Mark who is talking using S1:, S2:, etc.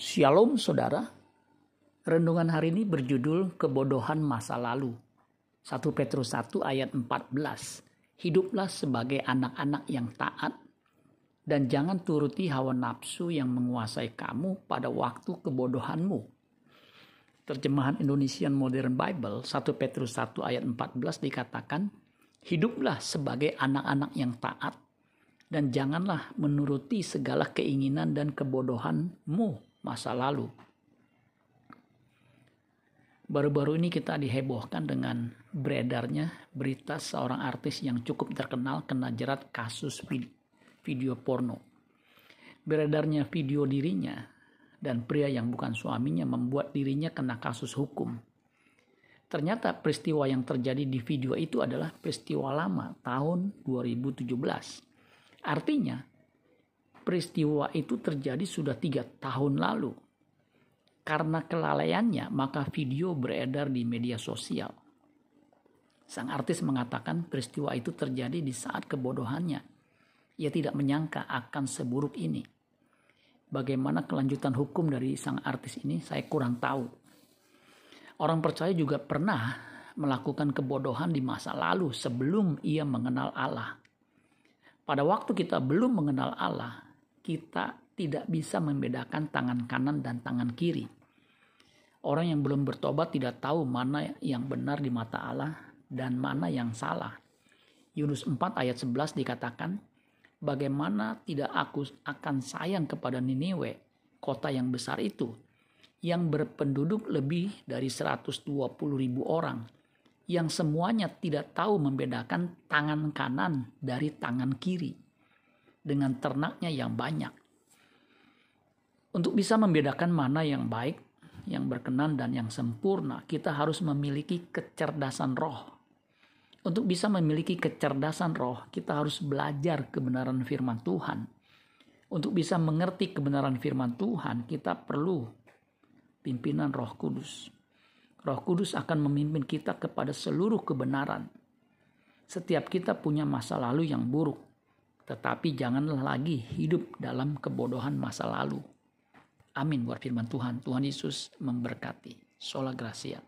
S1: Shalom saudara. Renungan hari ini berjudul Kebodohan Masa Lalu. 1 Petrus 1 ayat 14. Hiduplah sebagai anak-anak yang taat dan jangan turuti hawa nafsu yang menguasai kamu pada waktu kebodohanmu. Terjemahan Indonesian Modern Bible 1 Petrus 1 ayat 14 dikatakan, Hiduplah sebagai anak-anak yang taat dan janganlah menuruti segala keinginan dan kebodohanmu masa lalu. Baru-baru ini kita dihebohkan dengan beredarnya berita seorang artis yang cukup terkenal kena jerat kasus video porno. Beredarnya video dirinya dan pria yang bukan suaminya membuat dirinya kena kasus hukum. Ternyata peristiwa yang terjadi di video itu adalah peristiwa lama tahun 2017. Artinya peristiwa itu terjadi sudah tiga tahun lalu. Karena kelalaiannya, maka video beredar di media sosial. Sang artis mengatakan peristiwa itu terjadi di saat kebodohannya. Ia tidak menyangka akan seburuk ini. Bagaimana kelanjutan hukum dari sang artis ini, saya kurang tahu. Orang percaya juga pernah melakukan kebodohan di masa lalu sebelum ia mengenal Allah. Pada waktu kita belum mengenal Allah, kita tidak bisa membedakan tangan kanan dan tangan kiri. Orang yang belum bertobat tidak tahu mana yang benar di mata Allah dan mana yang salah. Yunus 4 ayat 11 dikatakan, Bagaimana tidak aku akan sayang kepada Niniwe, kota yang besar itu, yang berpenduduk lebih dari 120 ribu orang, yang semuanya tidak tahu membedakan tangan kanan dari tangan kiri dengan ternaknya yang banyak. Untuk bisa membedakan mana yang baik, yang berkenan, dan yang sempurna, kita harus memiliki kecerdasan roh. Untuk bisa memiliki kecerdasan roh, kita harus belajar kebenaran firman Tuhan. Untuk bisa mengerti kebenaran firman Tuhan, kita perlu pimpinan Roh Kudus. Roh Kudus akan memimpin kita kepada seluruh kebenaran. Setiap kita punya masa lalu yang buruk, tetapi janganlah lagi hidup dalam kebodohan masa lalu. Amin buat firman Tuhan. Tuhan Yesus memberkati. Sola Gracia.